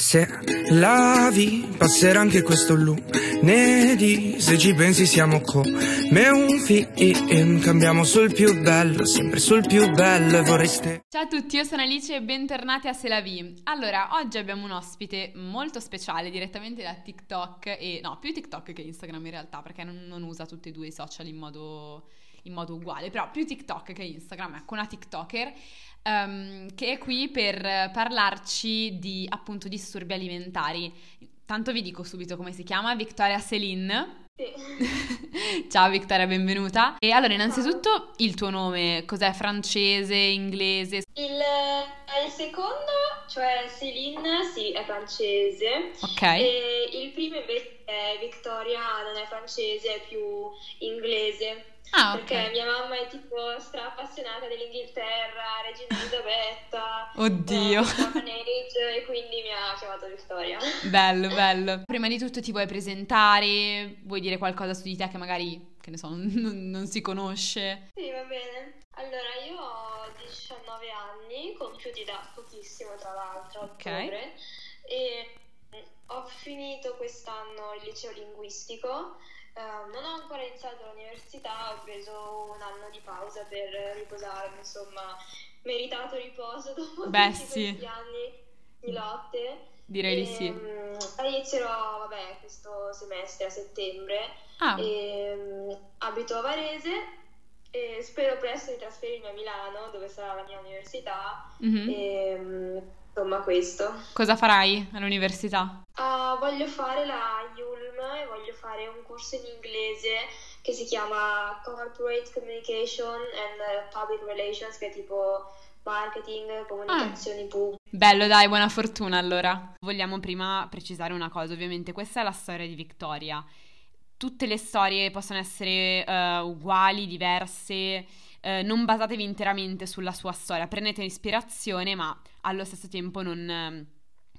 Se lavi, passerà anche questo lunedì. Se ci pensi, siamo come un film. Cambiamo sul più bello, sempre sul più bello. Vorreste. Ciao a tutti, io sono Alice e bentornati a Se la vi. Allora, oggi abbiamo un ospite molto speciale direttamente da TikTok. E no, più TikTok che Instagram in realtà, perché non, non usa tutti e due i social in modo in modo uguale, però più TikTok che Instagram, ecco una TikToker um, che è qui per parlarci di appunto disturbi alimentari. Tanto vi dico subito come si chiama, Victoria Selin. Sì. Ciao Victoria, benvenuta. E allora, innanzitutto il tuo nome, cos'è francese, inglese? Il, il secondo, cioè Céline, sì, è francese. Ok. E il primo invece è Victoria, non è francese, è più inglese. Ah, perché mia mamma è tipo stra appassionata dell'Inghilterra, Regina Elisabetta, Oddio. eh, e quindi mi ha chiamato Victoria. Bello, bello. Prima di tutto ti vuoi presentare? Vuoi dire qualcosa su di te che magari, che ne so, non, non- si conosce? Sì, va bene. Allora, io ho 19 anni, compiuti da pochissimo tra l'altro, a Ok. ottobre, e mm, ho finito quest'anno il liceo linguistico. Eh, non ho ancora iniziato l'università, ho preso un anno di pausa per riposarmi, insomma, meritato riposo dopo Beh, tutti sì. questi anni di lotte. Direi di sì. Ehm, Inizierò, vabbè, questo semestre a settembre. Ah, Ehm, abito a Varese e spero presto di trasferirmi a Milano, dove sarà la mia università. mhm. Ehm, insomma, questo. Cosa farai all'università? Ah, voglio fare la Yulm e voglio fare un corso in inglese che si chiama Corporate Communication and Public Relations, che è tipo marketing, comunicazioni pubbliche. Bello, dai, buona fortuna allora. Vogliamo prima precisare una cosa, ovviamente. Questa è la storia di Victoria. Tutte le storie possono essere eh, uguali, diverse, eh, non basatevi interamente sulla sua storia, prendete ispirazione, ma allo stesso tempo non... ehm,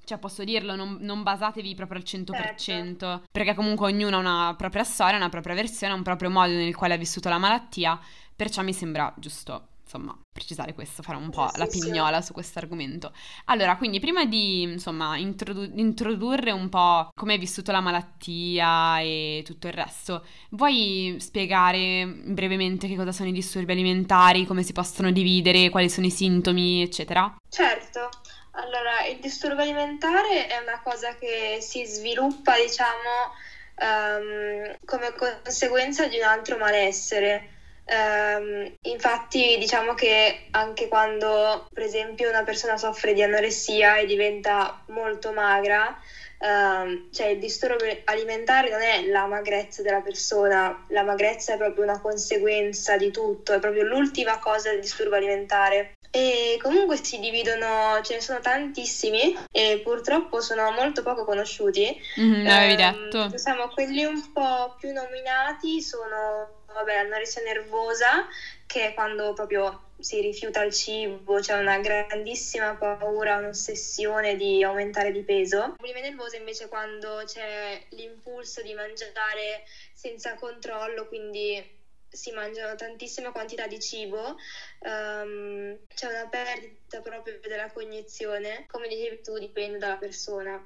Cioè, posso dirlo, non, non basatevi proprio al 100%, perché comunque ognuno ha una propria storia, una propria versione, un proprio modo nel quale ha vissuto la malattia, perciò mi sembra giusto, insomma, precisare questo, fare un po' Sì, la sì. pignola su questo argomento. Allora, quindi prima di, insomma, introdu- introdurre un po' come hai vissuto la malattia e tutto il resto, vuoi spiegare brevemente che cosa sono i disturbi alimentari, come si possono dividere, quali sono i sintomi, eccetera? Certo, allora il disturbo alimentare è una cosa che si sviluppa, diciamo, ehm, come conseguenza di un altro malessere. Ehm, infatti, diciamo che anche quando, per esempio, una persona soffre di anoressia e diventa molto magra, ehm, cioè il disturbo alimentare non è la magrezza della persona, la magrezza è proprio una conseguenza di tutto, è proprio l'ultima cosa del disturbo alimentare. E comunque si dividono, ce ne sono tantissimi e purtroppo sono molto poco conosciuti. Mhm, l'avevi Ehm, detto. Diciamo, quelli un po' più nominati sono, vabbè, l'anoressia nervosa, che è quando proprio si rifiuta il cibo, c'è una grandissima paura, un'ossessione di aumentare di peso. La bulimia nervosa invece è quando c'è l'impulso di mangiare senza controllo, quindi si mangiano tantissime quantità di cibo, ehm, c'è una perdita proprio della cognizione, come dicevi tu, dipende dalla persona.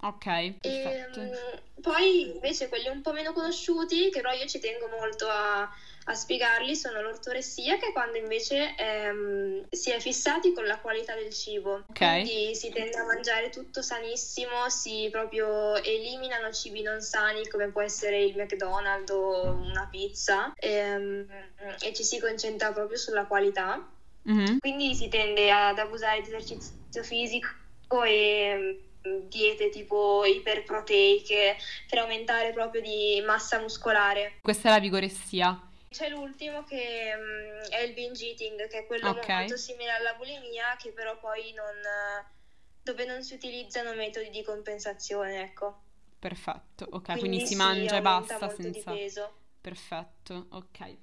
Ok, perfetto. Ehm, poi invece quelli un po' meno conosciuti, che però io ci tengo molto a, a spiegarli, sono l'ortoressia, che è quando invece ehm, si è fissati con la qualità del cibo. Ok. Quindi si tende a mangiare tutto sanissimo, si proprio eliminano cibi non sani come può essere il McDonald's o una pizza ehm, e ci si concentra proprio sulla qualità. Mhm. Quindi si tende ad abusare di esercizio fisico e diete tipo iperproteiche per aumentare proprio di massa muscolare. Questa è la vigoressia. C'è l'ultimo che mm, è il binge eating, che è quello Ok. molto simile alla bulimia, che però poi non, dove non si utilizzano metodi di compensazione, ecco. Perfetto, ok, quindi, si sì, mangia e basta senza... Perfetto, ok.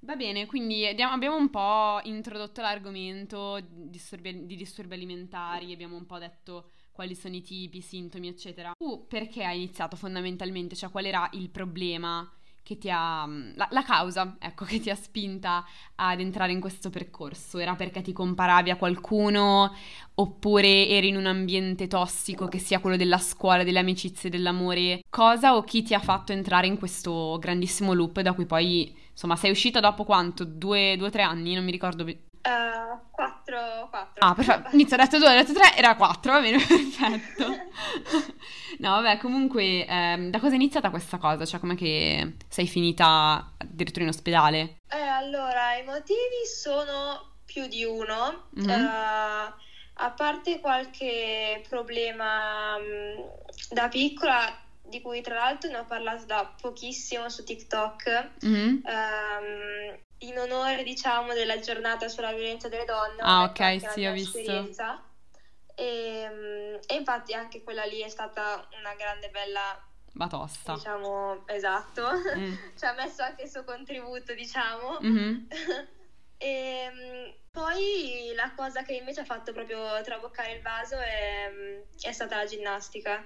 Va bene, quindi abbiamo abbiamo un po' introdotto l'argomento di disturbi, di disturbi alimentari, abbiamo un po' detto quali sono i tipi, i sintomi, eccetera. Tu perché hai iniziato fondamentalmente? Cioè, qual era il problema che ti ha... La, la, causa, ecco, che ti ha spinta ad entrare in questo percorso? Era perché ti comparavi a qualcuno oppure eri in un ambiente tossico che sia quello della scuola, delle amicizie, dell'amore? Cosa o chi ti ha fatto entrare in questo grandissimo loop da cui poi, insomma, sei uscita dopo quanto? Due o tre anni? Non mi ricordo. Uh, 4, 4. Ah, perfetto. Inizio, ho detto 2, ho detto 3, era 4, va bene, perfetto. no, vabbè, comunque, ehm, da cosa è iniziata questa cosa? Cioè, com'è che sei finita addirittura in ospedale? Eh, allora, i motivi sono più di uno. Mm-hmm. Uh, a parte qualche problema mh, mm, da piccola, di cui tra l'altro ne ho parlato da pochissimo su TikTok, mm-hmm. um, in onore diciamo della giornata sulla violenza delle donne. Ah ok, sì ho visto. E, ehm, e, infatti anche quella lì è stata una grande bella... Batosta. Diciamo, esatto. Mm. Ci ha messo anche il suo contributo, diciamo. Mm-hmm. e ehm, poi la cosa che invece ha fatto proprio traboccare il vaso è, è stata la ginnastica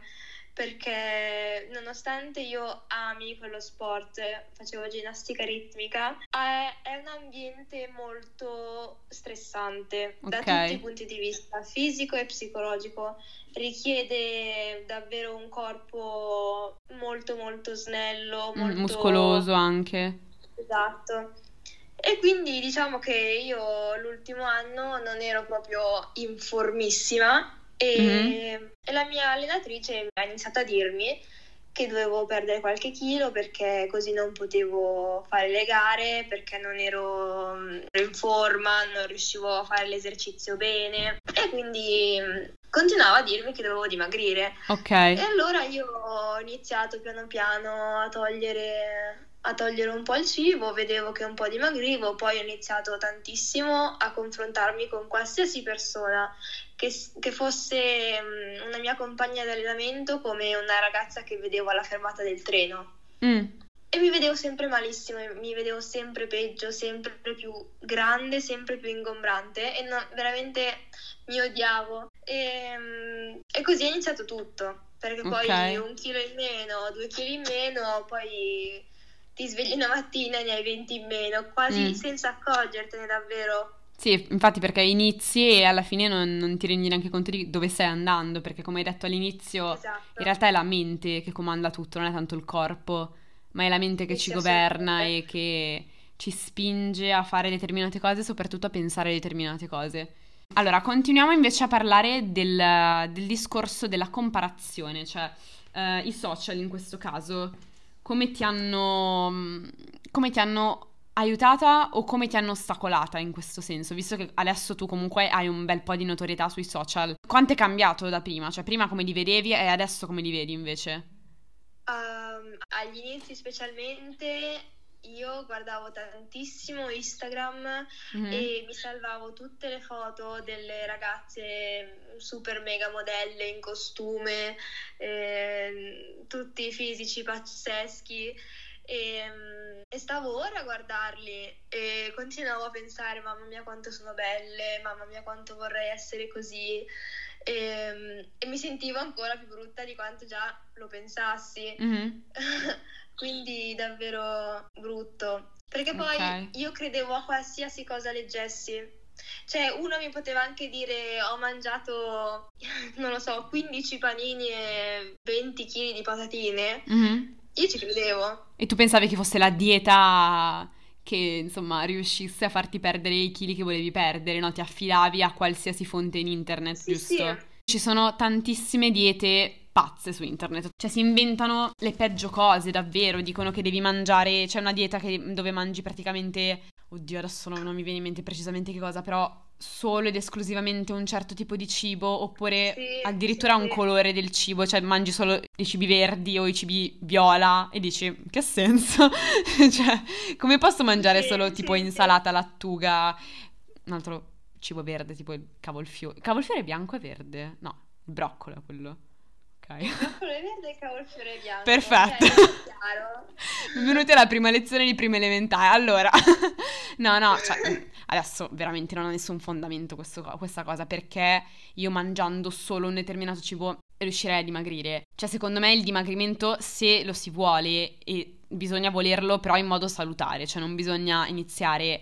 perché nonostante io ami quello sport, facevo ginnastica ritmica, è, un ambiente molto stressante okay. da tutti i punti di vista, fisico e psicologico. Richiede davvero un corpo molto molto snello, mm, molto... muscoloso anche. Esatto. E quindi diciamo che io l'ultimo anno non ero proprio in formissima e, mm-hmm. e la mia allenatrice ha iniziato a dirmi che dovevo perdere qualche chilo perché così non potevo fare le gare, perché non ero in forma, non riuscivo a fare l'esercizio bene e quindi continuava a dirmi che dovevo dimagrire. Ok. E allora io ho iniziato piano piano a togliere a togliere un po' il cibo, vedevo che un po' dimagrivo, poi ho iniziato tantissimo a confrontarmi con qualsiasi persona che, che fosse mm, una mia compagna di allenamento come una ragazza che vedevo alla fermata del treno. Mm. E mi vedevo sempre malissimo, mi vedevo sempre peggio, sempre più grande, sempre più ingombrante e no, veramente mi odiavo. E, mm, e, così è iniziato tutto, perché poi okay. un chilo in meno, due chili in meno, poi ti svegli una mattina e ne hai 20 in meno, quasi mm. senza accorgertene davvero. Sì, infatti perché inizi e alla fine non, non, ti rendi neanche conto di dove stai andando, perché come hai detto all'inizio, esatto. in realtà è la mente che comanda tutto, non è tanto il corpo, ma è la mente che ci governa e che ci spinge a fare determinate cose e soprattutto a pensare a determinate cose. Allora, continuiamo invece a parlare del, del discorso della comparazione, cioè eh, i social in questo caso come ti hanno, come ti hanno aiutata o come ti hanno ostacolata in questo senso, visto che adesso tu comunque hai un bel po' di notorietà sui social. Quanto è cambiato da prima? Cioè prima come li vedevi e adesso come li vedi invece? Um, agli inizi specialmente io guardavo tantissimo Instagram mm-hmm. e mi salvavo tutte le foto delle ragazze super mega modelle in costume, eh, tutti fisici pazzeschi. E, e, stavo ora a guardarli e continuavo a pensare mamma mia quanto sono belle, mamma mia quanto vorrei essere così e, e mi sentivo ancora più brutta di quanto già lo pensassi. Mm-hmm. quindi davvero brutto. Perché poi okay. io credevo a qualsiasi cosa leggessi. Cioè, uno mi poteva anche dire ho mangiato, non lo so, 15 panini e 20 kg di patatine. Mm-hmm. Io ci credevo. E tu pensavi che fosse la dieta che, insomma, riuscisse a farti perdere i chili che volevi perdere, no? Ti affidavi a qualsiasi fonte in internet, sì, giusto? Sì. Ci sono tantissime diete pazze su internet. Cioè si inventano le peggio cose, davvero. Dicono che devi mangiare, c'è una dieta che, dove mangi praticamente, oddio adesso non, non mi viene in mente precisamente che cosa, però solo ed esclusivamente un certo tipo di cibo oppure sì, addirittura sì, un colore del cibo, cioè mangi solo i cibi verdi o i cibi viola e dici che senso? cioè come posso mangiare sì, solo tipo insalata, lattuga, un altro cibo verde tipo il cavolfiore. Cavolfiore bianco e verde? No, il broccolo è quello. Ok. Verde e cavolfiore bianco. Perfetto. Cioè, Benvenuti alla prima lezione di prima elementare. Allora, no, no, cioè, adesso veramente non ha nessun fondamento questo, questa cosa perché io mangiando solo un determinato cibo riuscirei a dimagrire. Cioè, secondo me il dimagrimento, se lo si vuole e bisogna volerlo però in modo salutare, cioè non bisogna iniziare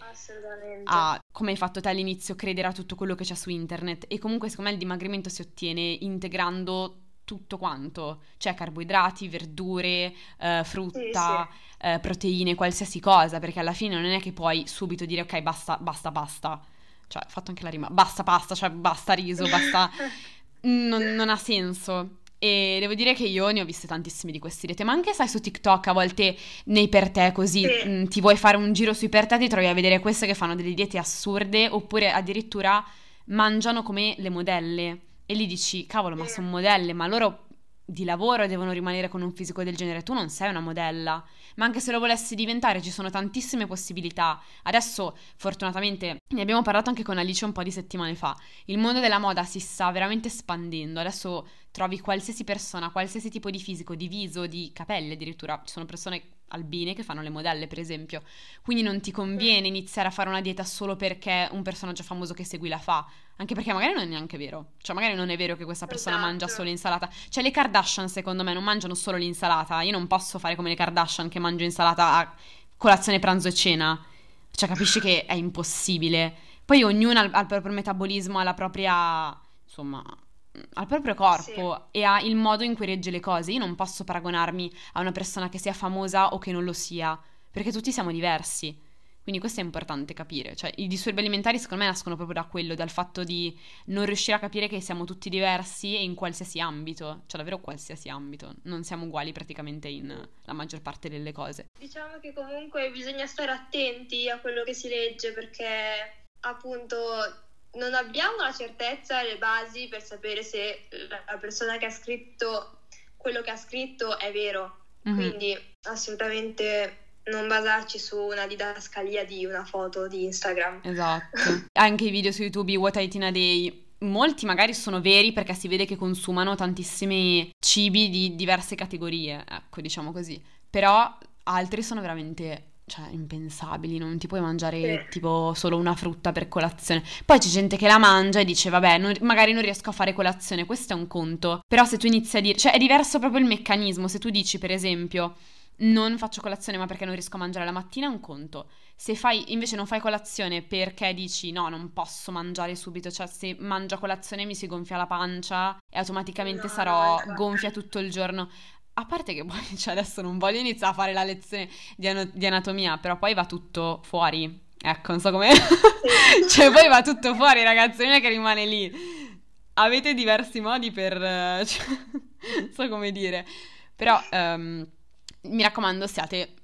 a, come hai fatto te all'inizio, credere a tutto quello che c'è su internet e comunque secondo me il dimagrimento si ottiene integrando tutto quanto, cioè carboidrati, verdure, eh, frutta, sì, sì. Eh, proteine, qualsiasi cosa, perché alla fine non è che puoi subito dire ok basta, basta, basta, cioè ho fatto anche la rima, basta pasta, cioè basta riso, basta... non, non ha senso. E devo dire che io ne ho viste tantissime di queste diete, ma anche sai su TikTok a volte nei per te così sì. mh, mm, ti vuoi fare un giro sui per te, ti trovi a vedere queste che fanno delle diete assurde oppure addirittura mangiano come le modelle e lì dici cavolo ma sono modelle, ma loro di lavoro devono rimanere con un fisico del genere, tu non sei una modella, ma anche se lo volessi diventare ci sono tantissime possibilità. Adesso fortunatamente ne abbiamo parlato anche con Alice un po' di settimane fa, il mondo della moda si sta veramente espandendo, adesso trovi qualsiasi persona, qualsiasi tipo di fisico, di viso, di capelli addirittura, ci sono persone albine che fanno le modelle, per esempio. Quindi non ti conviene iniziare a fare una dieta solo perché un personaggio famoso che segui la fa, anche perché magari non è neanche vero. Cioè, magari non è vero che questa persona esatto. mangia solo insalata. Cioè, le Kardashian, secondo me, non mangiano solo l'insalata. Io non posso fare come le Kardashian che mangiano insalata a colazione, pranzo e cena. Cioè, capisci che è impossibile. Poi ognuno ha il proprio metabolismo, ha la propria, insomma, al proprio corpo sì. e ha il modo in cui regge le cose. Io non posso paragonarmi a una persona che sia famosa o che non lo sia, perché tutti siamo diversi. Quindi questo è importante capire, cioè i disturbi alimentari secondo me nascono proprio da quello, dal fatto di non riuscire a capire che siamo tutti diversi e in qualsiasi ambito, cioè davvero qualsiasi ambito, non siamo uguali praticamente in la maggior parte delle cose. Diciamo che comunque bisogna stare attenti a quello che si legge perché appunto non abbiamo la certezza e le basi per sapere se la persona che ha scritto quello che ha scritto è vero. Mm-hmm. Quindi assolutamente non basarci su una didascalia di una foto di Instagram. Esatto. Anche i video su YouTube, What I Eat in a Day, molti magari sono veri perché si vede che consumano tantissimi cibi di diverse categorie, ecco, diciamo così. Però altri sono veramente cioè, impensabili, non ti puoi mangiare sì. tipo solo una frutta per colazione. Poi c'è gente che la mangia e dice, vabbè, non, magari non riesco a fare colazione, questo è un conto. Però se tu inizi a dire, cioè è diverso proprio il meccanismo, se tu dici per esempio, non faccio colazione ma perché non riesco a mangiare la mattina è un conto. Se fai, invece non fai colazione perché dici no, non posso mangiare subito, cioè se mangio colazione mi si gonfia la pancia e automaticamente no, sarò no, gonfia tutto il giorno. A parte che poi cioè adesso non voglio iniziare a fare la lezione di, an- di anatomia, però poi va tutto fuori. Ecco, non so come... cioè poi va tutto fuori, ragazzi, non è che rimane lì. Avete diversi modi per... Cioè, non so come dire. Però um, mi raccomando, siate,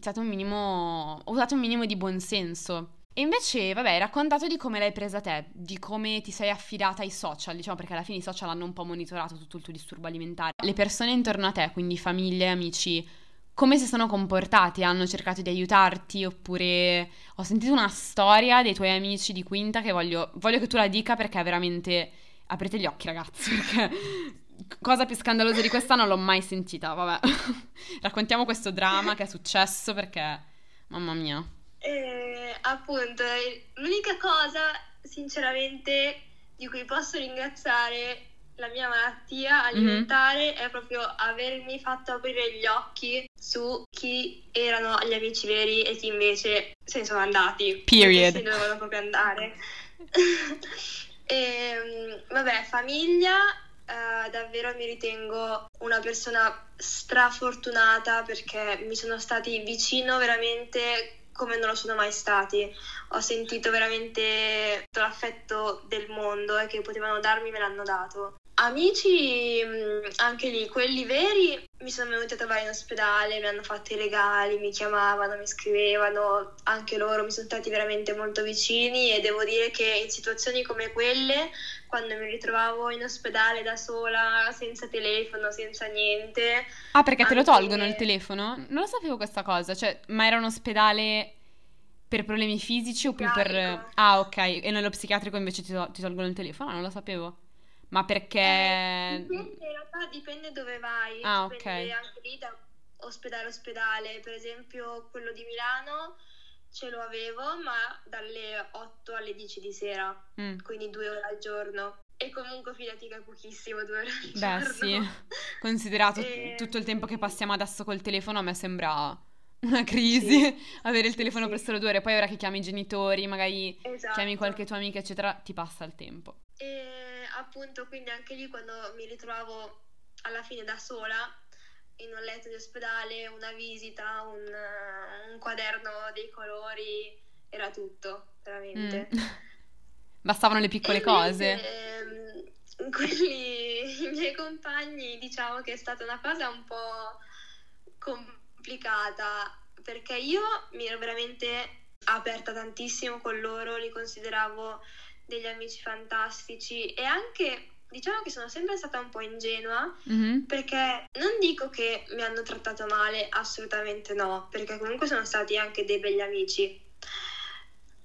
siate un minimo... Usate un minimo di buonsenso. E invece, vabbè, hai raccontato di come l'hai presa te, di come ti sei affidata ai social, diciamo perché alla fine i social hanno un po' monitorato tutto il tuo disturbo alimentare. Le persone intorno a te, quindi famiglie, amici, come si sono comportati? Hanno cercato di aiutarti oppure ho sentito una storia dei tuoi amici di quinta che voglio, voglio che tu la dica perché è veramente... Aprite gli occhi ragazzi, perché cosa più scandalosa di questa non l'ho mai sentita, vabbè. Raccontiamo questo dramma che è successo perché... Mamma mia. Eh, appunto, l'unica cosa, sinceramente, di cui posso ringraziare la mia malattia mhm. alimentare mm-hmm. è proprio avermi fatto aprire gli occhi su chi erano gli amici veri e chi invece se ne sono andati. Period. Se dovevano proprio andare. e, ehm, vabbè, famiglia, uh, davvero mi ritengo una persona strafortunata perché mi sono stati vicino veramente come non lo sono mai stati. Ho sentito veramente tutto l'affetto del mondo e che potevano darmi me l'hanno dato. Amici, mm, anche lì, quelli veri, mi sono venuti a trovare in ospedale, mi hanno fatto i regali, mi chiamavano, mi scrivevano, anche loro mi sono stati veramente molto vicini e devo dire che in situazioni come quelle, quando mi ritrovavo in ospedale da sola, senza telefono, senza niente... Ah, perché te lo tolgono me... il telefono? Non lo sapevo questa cosa, cioè, ma era un ospedale per problemi fisici o più per... Ah, ok, e nello psichiatrico invece ti, to- ti tolgono il telefono? Non lo sapevo. Ma perché... Eh, dipende, in realtà dipende dove vai, ah, dipende ok. anche lì da ospedale ospedale, per esempio quello di Milano ce lo avevo ma dalle 8 alle 10 di sera, mm. quindi due ore al giorno. E comunque fidati che è pochissimo, due ore al Beh, giorno. sì. Considerato E- tutto il tempo che passiamo adesso col telefono, a me sembra una crisi Sì. avere il telefono Sì. per solo due ore. Poi ora che chiami i genitori, magari Esatto. chiami qualche tua amica, eccetera, ti passa il tempo. E appunto, quindi anche lì quando mi ritrovavo alla fine da sola in un letto di ospedale, una visita, un, un quaderno dei colori, era tutto, veramente. Mm. Bastavano le piccole E cose. invece, ehm, quelli, i miei compagni, diciamo che è stata una cosa un po' complicata perché io mi ero veramente aperta tantissimo con loro, li consideravo degli amici fantastici e anche diciamo che sono sempre stata un po' ingenua Mhm. perché non dico che mi hanno trattato male, assolutamente no, perché comunque sono stati anche dei begli amici.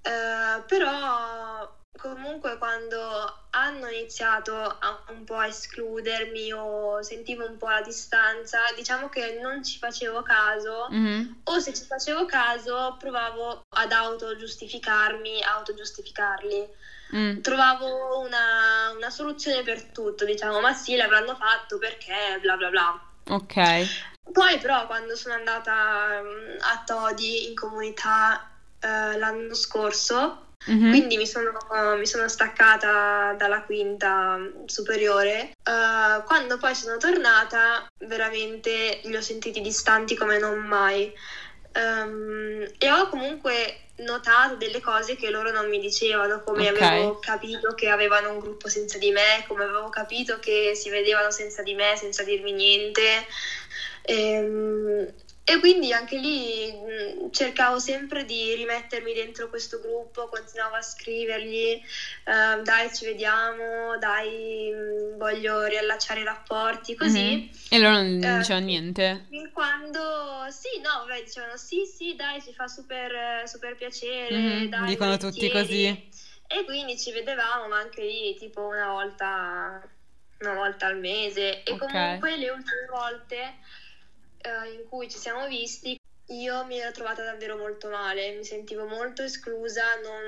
Eh, però comunque quando hanno iniziato a un po' a escludermi o sentivo un po' la distanza, diciamo che non ci facevo caso Mhm. o se ci facevo caso provavo ad autogiustificarmi, autogiustificarli. Mm. Trovavo una, una soluzione per tutto, diciamo, ma sì, l'avranno fatto perché bla bla bla. Ok. Poi però quando sono andata mm, a Todi in comunità eh, l'anno scorso, Mhm. quindi mi sono, mi sono staccata dalla quinta mm, superiore, eh, quando poi sono tornata veramente li ho sentiti distanti come non mai. Ehm, e ho comunque notato delle cose che loro non mi dicevano, come Ok. avevo capito che avevano un gruppo senza di me, come avevo capito che si vedevano senza di me, senza dirmi niente. Ehm, e quindi anche lì mh, cercavo sempre di rimettermi dentro questo gruppo, continuavo a scrivergli, ehm, dai ci vediamo, dai mh, voglio riallacciare i rapporti, così. Mhm. E loro non Eh, dicevano niente. Fin quando sì, no, vabbè, dicevano sì, sì, dai, ci fa super, super piacere, Mhm, dai, dicono tutti volentieri. così. E quindi ci vedevamo, ma anche lì tipo una volta, una volta al mese. E Ok. comunque le ultime volte eh, in cui ci siamo visti, io mi ero trovata davvero molto male, mi sentivo molto esclusa, non,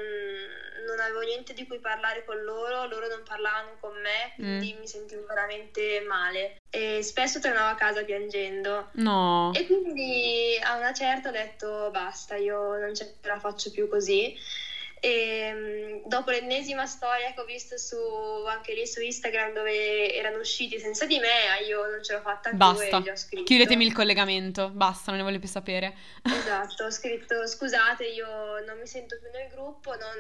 non avevo niente di cui parlare con loro, loro non parlavano con me, quindi mi sentivo veramente male. E spesso tornavo a casa piangendo. No. E quindi a una certa ho detto basta, io non ce la faccio più così. E mm, dopo l'ennesima storia che ho visto su, anche lì su Instagram dove erano usciti senza di me, io non ce l'ho fatta più Basta. e gli ho scritto. Chiudetemi il collegamento. Basta, non ne voglio più sapere. Esatto, ho scritto scusate, io non mi sento più nel gruppo, non,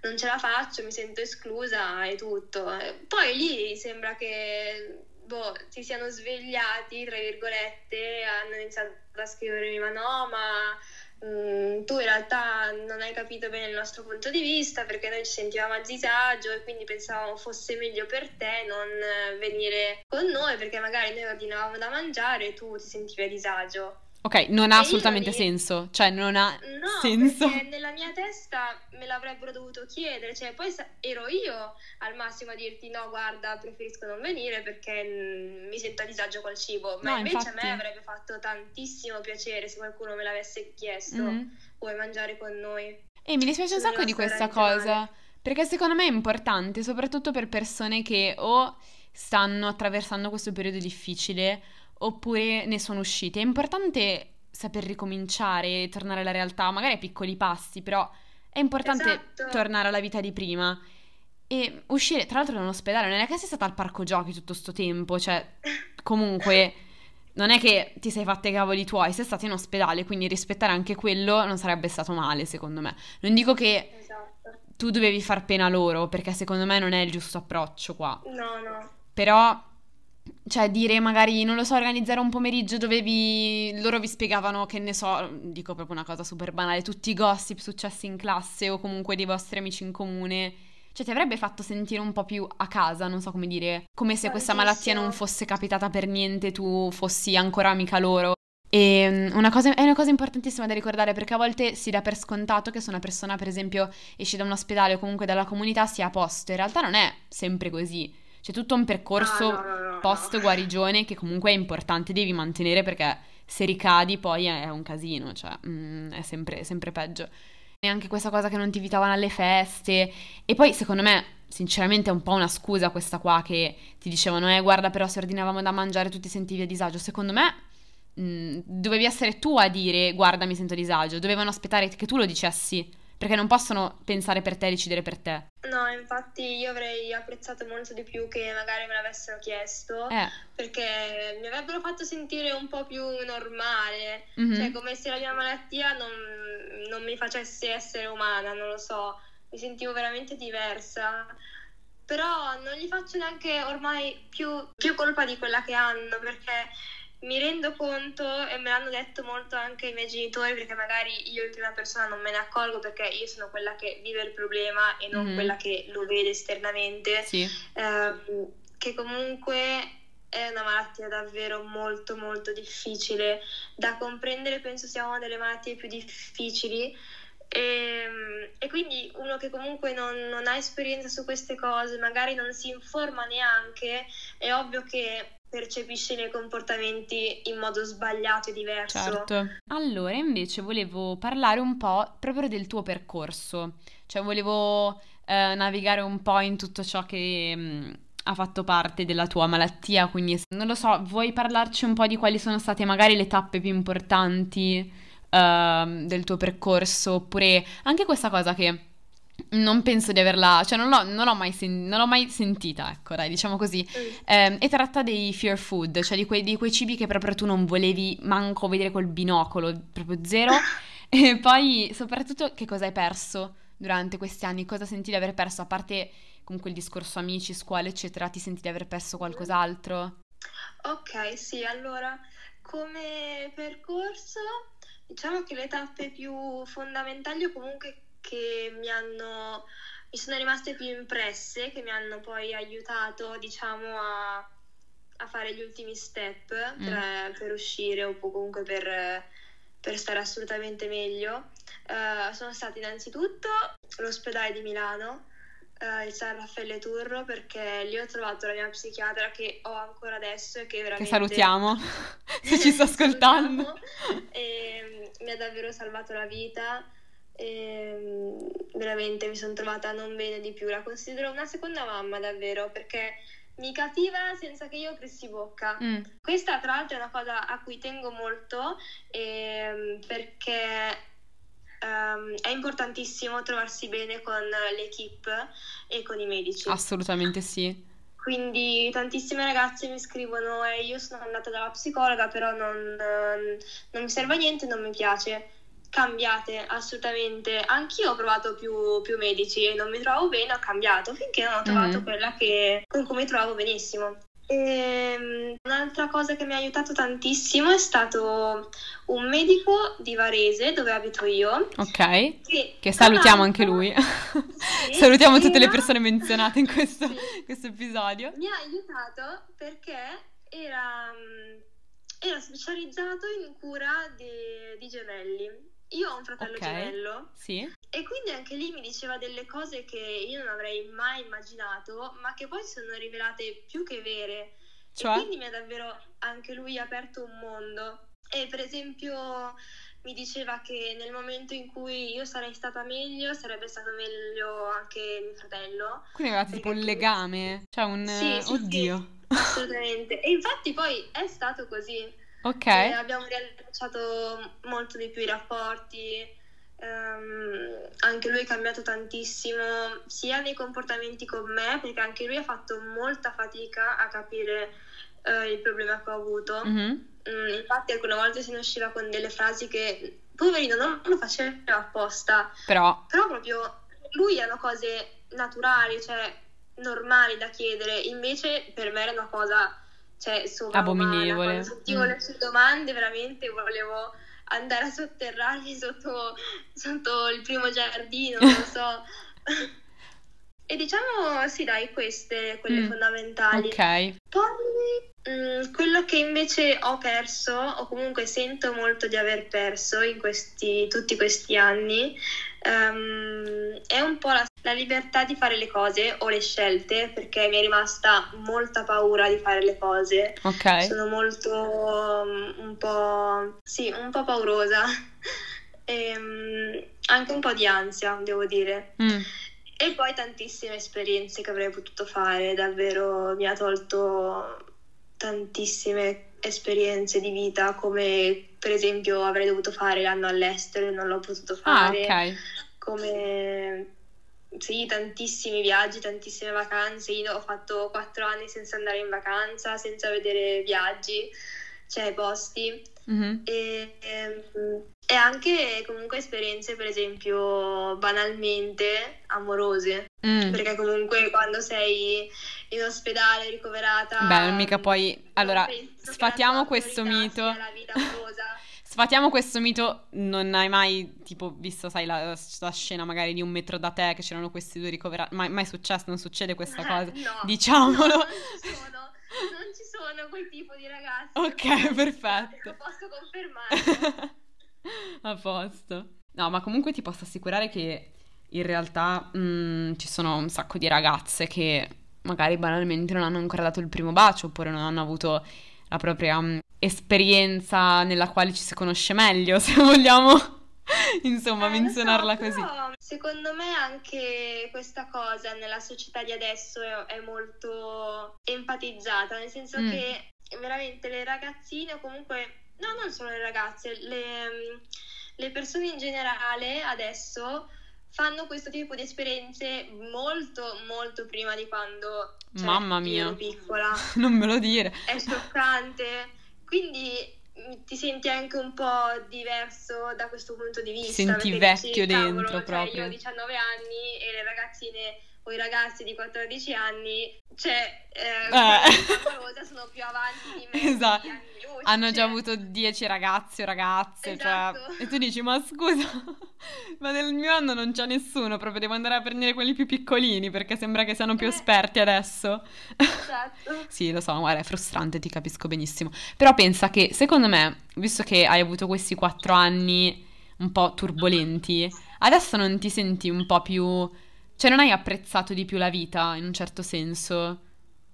non ce la faccio, mi sento esclusa e tutto. Poi lì sembra che boh, si siano svegliati, tra virgolette, hanno iniziato a scrivermi ma no, ma mm, tu in realtà non hai capito bene il nostro punto di vista perché noi ci sentivamo a disagio e quindi pensavamo fosse meglio per te non eh, venire con noi perché magari noi ordinavamo da mangiare e tu ti sentivi a disagio. Ok, non ha E assolutamente lì- senso. Cioè, non ha No, senso. perché nella mia testa me l'avrebbero dovuto chiedere, cioè poi ero io al massimo a dirti no, guarda, preferisco non venire perché mm, mi sento a disagio col cibo, ma No, invece infatti. a me avrebbe fatto tantissimo piacere se qualcuno me l'avesse chiesto, Mhm. vuoi mangiare con noi? E mi dispiace un sacco di questa cosa, perché secondo me è importante, soprattutto per persone che o stanno attraversando questo periodo difficile oppure ne sono uscite. È importante saper ricominciare, tornare alla realtà, magari a piccoli passi, però è importante Esatto. tornare alla vita di prima. E uscire, tra l'altro, dall'ospedale, non è che sei stata al parco giochi tutto sto tempo, cioè, comunque, non è che ti sei fatta i cavoli tuoi, sei stata in ospedale, quindi rispettare anche quello non sarebbe stato male, secondo me. Non dico che Esatto. tu dovevi far pena loro, perché secondo me non è il giusto approccio qua. No, no. Però, cioè, dire magari, non lo so, organizzare un pomeriggio dove vi... loro vi spiegavano, che ne so, dico proprio una cosa super banale, tutti i gossip successi in classe o comunque dei vostri amici in comune. Cioè, ti avrebbe fatto sentire un po' più a casa, non so come dire, come se questa malattia non fosse capitata per niente, tu fossi ancora amica loro. E mm, una cosa, è una cosa importantissima da ricordare perché a volte si dà per scontato che se una persona, per esempio, esce da un ospedale o comunque dalla comunità sia a posto. In realtà non è sempre così. C'è tutto un percorso Ah, no, no, no, post guarigione che comunque è importante, devi mantenere perché se ricadi poi è un casino, cioè mm, è sempre, sempre peggio. e anche questa cosa che non ti invitavano alle feste. E poi, secondo me, sinceramente è un po' una scusa questa qua che ti dicevano, eh, guarda, però se ordinavamo da mangiare tu ti sentivi a disagio. Secondo me mh, mm, dovevi essere tu a dire, guarda, mi sento a disagio. Dovevano aspettare che tu lo dicessi perché non possono pensare per te e decidere per te. No, infatti io avrei apprezzato molto di più che magari me l'avessero chiesto, Eh, perché mi avrebbero fatto sentire un po' più normale, mhm. cioè come se la mia malattia non, non mi facesse essere umana, non lo so, mi sentivo veramente diversa. Però non gli faccio neanche ormai più, più colpa di quella che hanno, perché mi rendo conto e me l'hanno detto molto anche i miei genitori, perché magari io in prima persona non me ne accorgo perché io sono quella che vive il problema e non Mhm. quella che lo vede esternamente, Sì, ehm, che comunque è una malattia davvero molto molto difficile da comprendere, penso sia una delle malattie più difficili. E, e quindi uno che comunque non, non ha esperienza su queste cose, magari non si informa neanche, è ovvio che percepisce i miei comportamenti in modo sbagliato e diverso. certo. Allora, invece volevo parlare un po' proprio del tuo percorso, cioè volevo eh, navigare un po' in tutto ciò che mh, ha fatto parte della tua malattia, quindi non lo so, vuoi parlarci un po' di quali sono state magari le tappe più importanti ehm, del tuo percorso, oppure anche questa cosa che non penso di averla, cioè non l'ho, non l'ho mai, sen- non l'ho mai sentita, ecco, dai, diciamo così. Ehm, e tratta dei fear food, cioè di quei, di quei cibi che proprio tu non volevi manco vedere col binocolo, proprio zero. E poi soprattutto che cosa hai perso durante questi anni? Cosa senti di aver perso? A parte comunque il discorso amici, scuola, eccetera, ti senti di aver perso qualcos'altro? Ok, sì, allora come percorso, diciamo che le tappe più fondamentali o comunque che mi hanno, mi sono rimaste più impresse, che mi hanno poi aiutato, diciamo, a, a fare gli ultimi step per, per uscire o comunque per, per stare assolutamente meglio, eh, sono stati innanzitutto l'ospedale di Milano eh, il San Raffaele Turro perché lì ho trovato la mia psichiatra che ho ancora adesso e che Che veramente salutiamo, se ci sta ascoltando. E, mm, mi ha davvero salvato la vita e mm, veramente mi sono trovata non bene di più la considero una seconda mamma davvero perché mi capiva senza che io aprissi bocca Mm, questa tra l'altro è una cosa a cui tengo molto ehm, perché ehm, è importantissimo trovarsi bene con l'equipe e con i medici. assolutamente sì. Quindi tantissime ragazze mi scrivono e io sono andata dalla psicologa però non, ehm, non mi serve a niente, non mi piace. Cambiate assolutamente. Anch'io ho provato più, più medici e non mi trovavo bene, ho cambiato finché non ho trovato Mhm. quella che, con cui mi trovavo benissimo. Ehm, un'altra cosa che mi ha aiutato tantissimo è stato un medico di Varese, dove abito io, Ok, che, che salutiamo anche lui. Sì, Salutiamo tutte le era- persone menzionate in questo, Sì. questo episodio. Mi ha aiutato perché era, mm, era specializzato in cura di, di gemelli. Io ho un fratello Ok. gemello Sì, e quindi anche lì mi diceva delle cose che io non avrei mai immaginato, ma che poi sono rivelate più che vere. cioè? E quindi mi ha davvero anche lui aperto un mondo. E per esempio mi diceva che nel momento in cui io sarei stata meglio, sarebbe stato meglio anche mio fratello. Quindi avevate tipo un legame, cioè un... Sì, sì, sì. Oddio. Assolutamente. E infatti poi è stato così. Ok, E abbiamo riallacciato molto di più i rapporti. ehm, anche lui è cambiato tantissimo, sia nei comportamenti con me, perché anche lui ha fatto molta fatica a capire eh, il problema che ho avuto. Mhm. Mm, infatti, alcune volte se ne usciva con delle frasi che, poverino, non lo faceva apposta. Però, Però proprio lui erano cose naturali, cioè normali da chiedere, invece per me era una cosa cioè, sovraumana. Abominevole. Sentivo Mm. le sue domande veramente volevo andare a sotterrarmi sotto, sotto il primo giardino, non lo so. e diciamo, sì dai, queste, quelle Mm, fondamentali. ok. Poi mm, quello che invece ho perso, o comunque sento molto di aver perso in questi, tutti questi anni, ehm, è un po' la, la libertà di fare le cose o le scelte, perché mi è rimasta molta paura di fare le cose. Ok. Sono molto mm, un po', sì, un po' paurosa. e mm, anche un po' di ansia, devo dire. Mm. E poi tantissime esperienze che avrei potuto fare, davvero mi ha tolto tantissime esperienze di vita, come per esempio avrei dovuto fare l'anno all'estero e non l'ho potuto Ah, fare, ok. come sì, tantissimi viaggi, tantissime vacanze. Io ho fatto quattro anni senza andare in vacanza, senza vedere viaggi, cioè posti. Mhm. E, ehm, e anche comunque esperienze, per esempio, banalmente amorose. Mm. Perché comunque quando sei in ospedale ricoverata... Beh, mica poi... non Allora, sfatiamo questo mito. Sfatiamo questo mito, non hai mai, tipo, visto, sai, la, la scena magari di un metro da te che c'erano questi due ricoverati, mai, mai successo, non succede questa cosa, Eh, No, diciamolo. no, non ci sono, non ci sono quel tipo di ragazzi. Ok, perfetto. Lo posso confermare. A posto. No, ma comunque ti posso assicurare che in realtà mm, ci sono un sacco di ragazze che magari banalmente non hanno ancora dato il primo bacio oppure non hanno avuto la propria mm, esperienza nella quale ci si conosce meglio, se vogliamo, insomma, Eh, lo so, menzionarla così. però secondo me anche questa cosa nella società di adesso è, è molto enfatizzata, nel senso Mm. che veramente le ragazzine o comunque, no, non solo le ragazze, le, mm, le persone in generale adesso fanno questo tipo di esperienze molto, molto prima di quando cioè, Mamma mia. ero piccola. Non me lo dire. È scioccante. Quindi mm, ti senti anche un po' diverso da questo punto di vista. Senti dici, vecchio "Cavolo, dentro cioè, proprio." Io ho 19 anni e le ragazzine o i ragazzi di 14 anni, cioè, eh, Eh. sono più avanti di me. Esatto. di luce. Hanno già avuto 10 ragazzi o ragazze, Esatto. cioè, e tu dici, ma scusa, ma nel mio anno non c'è nessuno, proprio devo andare a prendere quelli più piccolini perché sembra che siano più Eh. esperti adesso. Esatto. Sì, lo so, guarda, è frustrante, ti capisco benissimo. Però pensa che, secondo me, visto che hai avuto questi quattro anni un po' turbolenti, adesso non ti senti un po' più... Cioè, non hai apprezzato di più la vita, in un certo senso?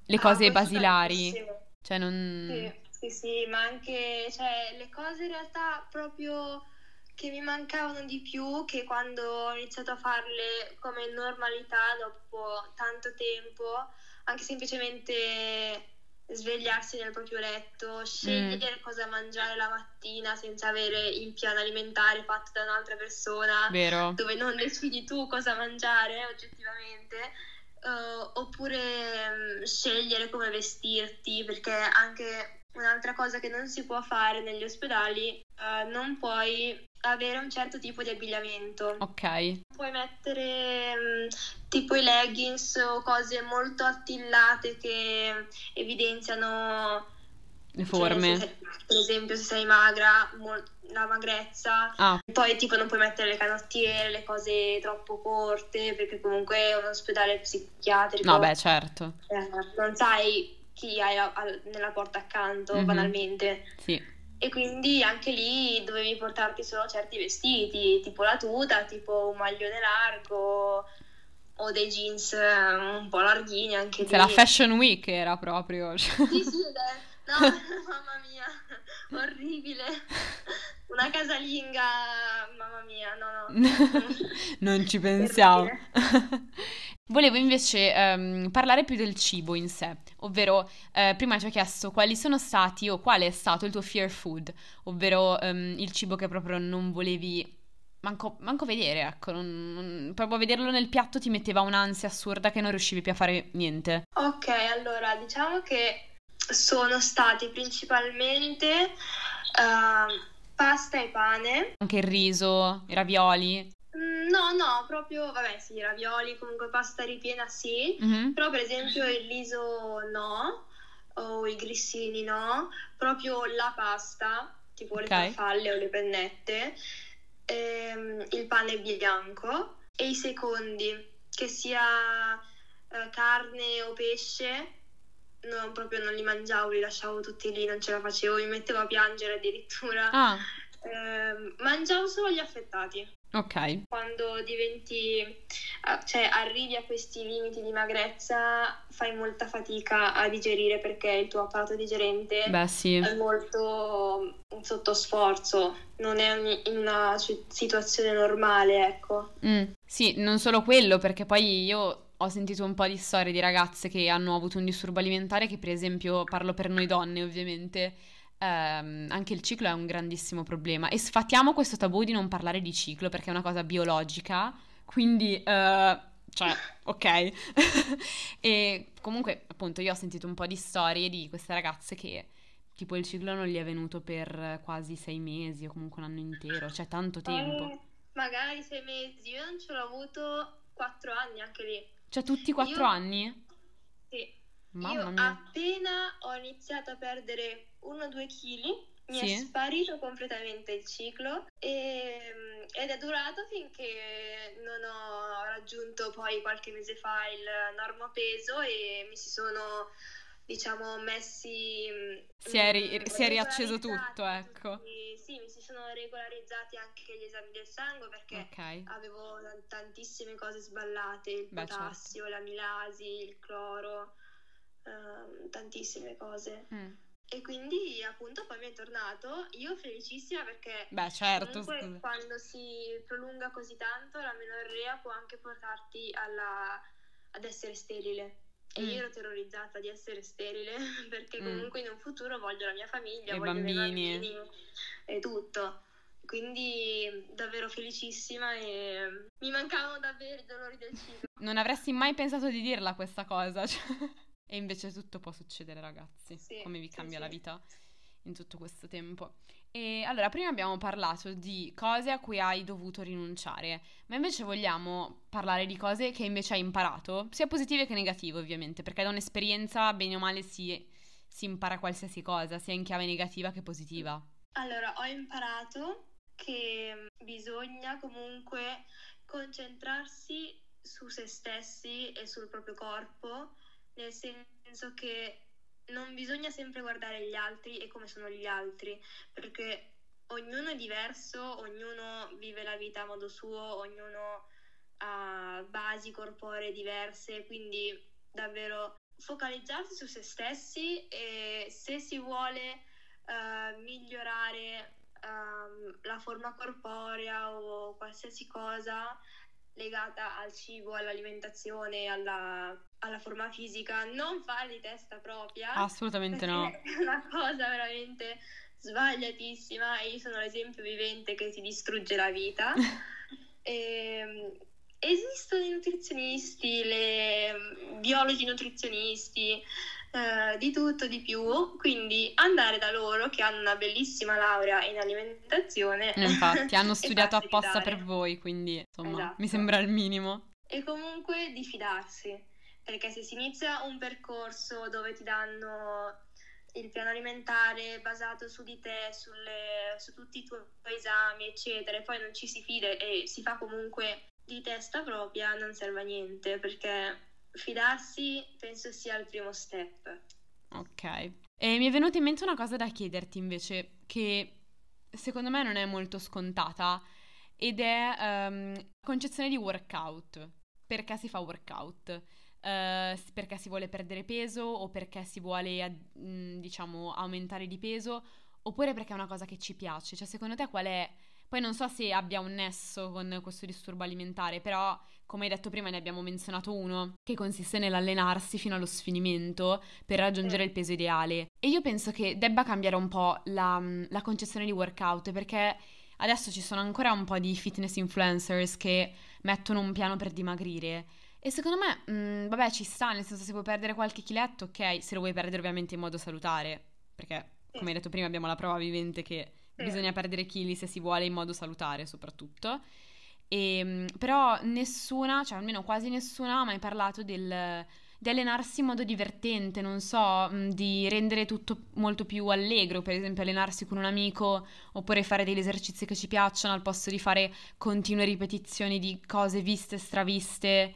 Le Ah, cose questo basilari? Cioè, non... Sì, sì, sì, ma anche cioè, le cose in realtà proprio che mi mancavano di più, che quando ho iniziato a farle come normalità dopo tanto tempo, anche semplicemente svegliarsi nel proprio letto, scegliere cosa mangiare la mattina senza avere il piano alimentare fatto da un'altra persona Vero? dove non decidi tu cosa mangiare oggettivamente, eh, oppure mm, scegliere come vestirti, perché anche un'altra cosa che non si può fare negli ospedali, eh, non puoi avere un certo tipo di abbigliamento. Ok. Puoi mettere mm, tipo i leggings o cose molto attillate che evidenziano Le cioè, forme. se sei- per esempio se sei magra, mol- la magrezza, Ah, poi tipo non puoi mettere le canottiere, le cose troppo corte, perché comunque è un ospedale psichiatrico. no, beh, certo. Eh, non sai chi hai a- al- nella porta accanto, Mhm. banalmente. Sì. E quindi anche lì dovevi portarti solo certi vestiti, tipo la tuta, tipo un maglione largo o dei jeans eh, un po' larghini anche lì. Se la Fashion Week era proprio... Sì, sì, è- No, mamma mia, orribile. Una casalinga, mamma mia, no, no. non ci pensiamo. Volevo invece ehm, parlare più del cibo in sé, ovvero eh, prima ci ho chiesto quali sono stati o quale è stato il tuo fear food, ovvero ehm, il cibo che proprio non volevi manco, manco vedere, ecco, non- non- proprio vederlo nel piatto ti metteva un'ansia assurda che non riuscivi più a fare niente. Ok, allora diciamo che sono stati principalmente ehm, pasta e pane. Anche il riso, i ravioli. Mm, No, no, proprio, vabbè, sì, ravioli, comunque pasta ripiena sì, Mhm. però per esempio il riso no, o i grissini no, proprio la pasta, tipo Ok. le farfalle o le pennette, ehm, il pane bianco e i secondi, che sia eh, carne o pesce, no, proprio non li mangiavo, li lasciavo tutti lì, non ce la facevo, mi mettevo a piangere addirittura. Ah, Ehm, mangiavo solo gli affettati. Ok. Quando diventi, cioè arrivi a questi limiti di magrezza, fai molta fatica a digerire perché il tuo apparato digerente Beh, sì. è molto sotto sforzo, non è in una situazione normale, ecco. Mm, sì, non solo quello, perché poi io ho sentito un po' di storie di ragazze che hanno avuto un disturbo alimentare che per esempio, parlo per noi donne ovviamente, ehm, anche il ciclo è un grandissimo problema e sfatiamo questo tabù di non parlare di ciclo perché è una cosa biologica, quindi... Eh, cioè, ok. e comunque, appunto, io ho sentito un po' di storie di queste ragazze che tipo il ciclo non gli è venuto per quasi sei mesi o comunque un anno intero, cioè tanto tempo. Eh, magari sei mesi, io non ce l'ho avuto quattro anni anche lì. Cioè tutti quattro Io- anni? Mamma Io mia. appena ho iniziato a perdere 1-2 kg, mi è Sì? sparito completamente il ciclo e- ed è durato finché non ho raggiunto poi qualche mese fa il normo peso e mi si sono diciamo messi Si è mm, ri- si è riacceso tutto, ecco. tutti- sì mi si sono regolarizzati anche gli esami del sangue perché Ok. avevo tan- tantissime cose sballate, il Beh, certo. potassio, l'amilasi, il cloro, ehm, tantissime cose. Mm. E quindi appunto poi mi è tornato, io felicissima perché Beh, certo, comunque quando si prolunga così tanto la menorrea può anche portarti alla- ad essere sterile. E Mm. io ero terrorizzata di essere sterile perché Mm. comunque in un futuro voglio la mia famiglia, E i voglio i bambini. bambini e tutto. Quindi davvero felicissima e mi mancavano davvero i dolori del ciclo. Non avresti mai pensato di dirla questa cosa. cioè. E invece tutto può succedere, ragazzi. Sì, Come vi cambia sì. la vita in tutto questo tempo. E allora, prima abbiamo parlato di cose a cui hai dovuto rinunciare, ma invece vogliamo parlare di cose che invece hai imparato, sia positive che negative, ovviamente, perché da un'esperienza, bene o male, si, si impara qualsiasi cosa, sia in chiave negativa che positiva. Allora, ho imparato che bisogna comunque concentrarsi su se stessi e sul proprio corpo, nel senso che non bisogna sempre guardare gli altri e come sono gli altri, perché ognuno è diverso, ognuno vive la vita a modo suo, ognuno ha basi corporee diverse, quindi davvero focalizzarsi su se stessi e se si vuole eh, migliorare ehm, la forma corporea o qualsiasi cosa legata al cibo, all'alimentazione, alla, alla forma fisica, non fare di testa propria. Assolutamente no. È una cosa veramente sbagliatissima e io sono l'esempio vivente che ti distrugge la vita. Ehm, esistono i nutrizionisti, le biologi nutrizionisti, eh, di tutto, di più, quindi andare da loro che hanno una bellissima laurea in alimentazione. Infatti, hanno e studiato apposta per voi, quindi insomma, Esatto. mi sembra il minimo. E comunque di fidarsi, perché se si inizia un percorso dove ti danno il piano alimentare basato su di te, sulle- su tutti i tuoi esami, eccetera, e poi non ci si fida e si fa comunque di testa propria, non serve a niente, perché fidarsi penso sia il primo step. Ok. E mi è venuta in mente una cosa da chiederti invece, che secondo me non è molto scontata, ed è ehm, la concezione di workout. Perché si fa workout? Eh, perché si vuole perdere peso o perché si vuole, mh, diciamo, aumentare di peso? Oppure perché è una cosa che ci piace? Cioè, secondo te qual è... Poi non so se abbia un nesso con questo disturbo alimentare, però, come hai detto prima, ne abbiamo menzionato uno, che consiste nell'allenarsi fino allo sfinimento per raggiungere il peso ideale. E io penso che debba cambiare un po' la, la concezione di workout, perché adesso ci sono ancora un po' di fitness influencers che mettono un piano per dimagrire. E secondo me, mh, vabbè, ci sta, nel senso se vuoi perdere qualche chiletto, ok, se lo vuoi perdere ovviamente in modo salutare, perché come hai detto prima abbiamo la prova vivente che Sì. bisogna perdere chili se si vuole in modo salutare soprattutto. E, mh, però nessuna, cioè almeno quasi nessuna, ha mai parlato del, di allenarsi in modo divertente, non so, mh, di rendere tutto molto più allegro, per esempio allenarsi con un amico oppure fare degli esercizi che ci piacciono al posto di fare continue ripetizioni di cose viste, straviste.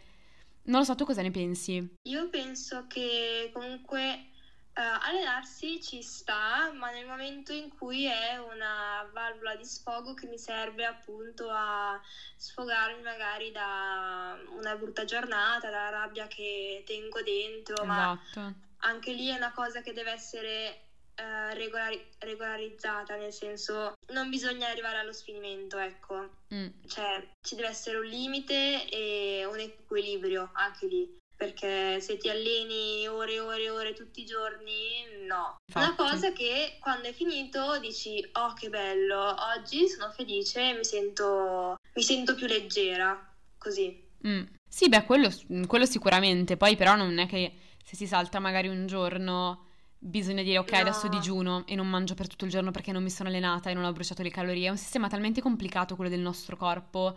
Non lo so, tu cosa ne pensi? Io penso che comunque allenarsi ci sta, ma nel momento in cui è una valvola di sfogo che mi serve appunto a sfogarmi magari da una brutta giornata, dalla rabbia che tengo dentro, Esatto. ma anche lì è una cosa che deve essere eh, regolari- regolarizzata, nel senso non bisogna arrivare allo sfinimento, ecco. Mm. Cioè, ci deve essere un limite e un equilibrio anche lì. Perché se ti alleni ore e ore e ore tutti i giorni, no. Una Infatti. cosa che quando è finito dici, oh che bello, oggi sono felice, mi sento, mi sento più leggera, così. Mm. Sì, beh, quello, quello sicuramente. Poi però non è che se si salta magari un giorno bisogna dire ok, No. adesso digiuno e non mangio per tutto il giorno perché non mi sono allenata e non ho bruciato le calorie. È un sistema talmente complicato quello del nostro corpo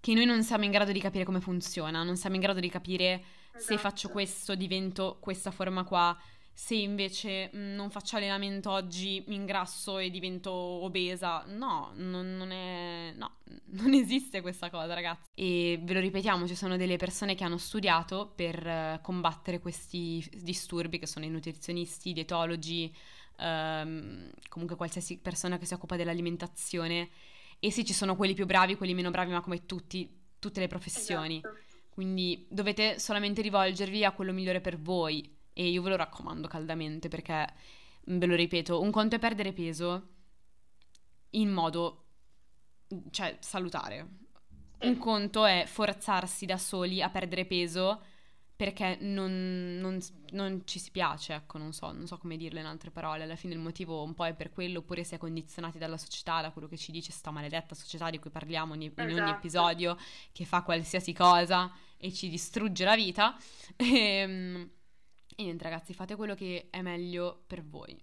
che noi non siamo in grado di capire come funziona, non siamo in grado di capire se Esatto. faccio questo divento questa forma qua, se invece mh, non faccio allenamento oggi mi ingrasso e divento obesa. No, non, non è... no, non esiste questa cosa, ragazzi. E ve lo ripetiamo, ci sono delle persone che hanno studiato per eh, combattere questi disturbi, che sono i nutrizionisti, i dietologi, ehm, comunque qualsiasi persona che si occupa dell'alimentazione. E sì, ci sono quelli più bravi, quelli meno bravi, ma come tutti, tutte le professioni. Esatto. Quindi dovete solamente rivolgervi a quello migliore per voi e io ve lo raccomando caldamente perché, ve lo ripeto, un conto è perdere peso in modo, cioè, salutare. Un conto è forzarsi da soli a perdere peso perché non, non- non ci si piace, ecco, non so, non so come dirlo in altre parole. Alla fine il motivo un po' è per quello, oppure si è condizionati dalla società, da quello che ci dice sta maledetta società di cui parliamo ogni- in ogni Esatto. episodio, che fa qualsiasi cosa e ci distrugge la vita. Ehm, E, niente, ragazzi, fate quello che è meglio per voi.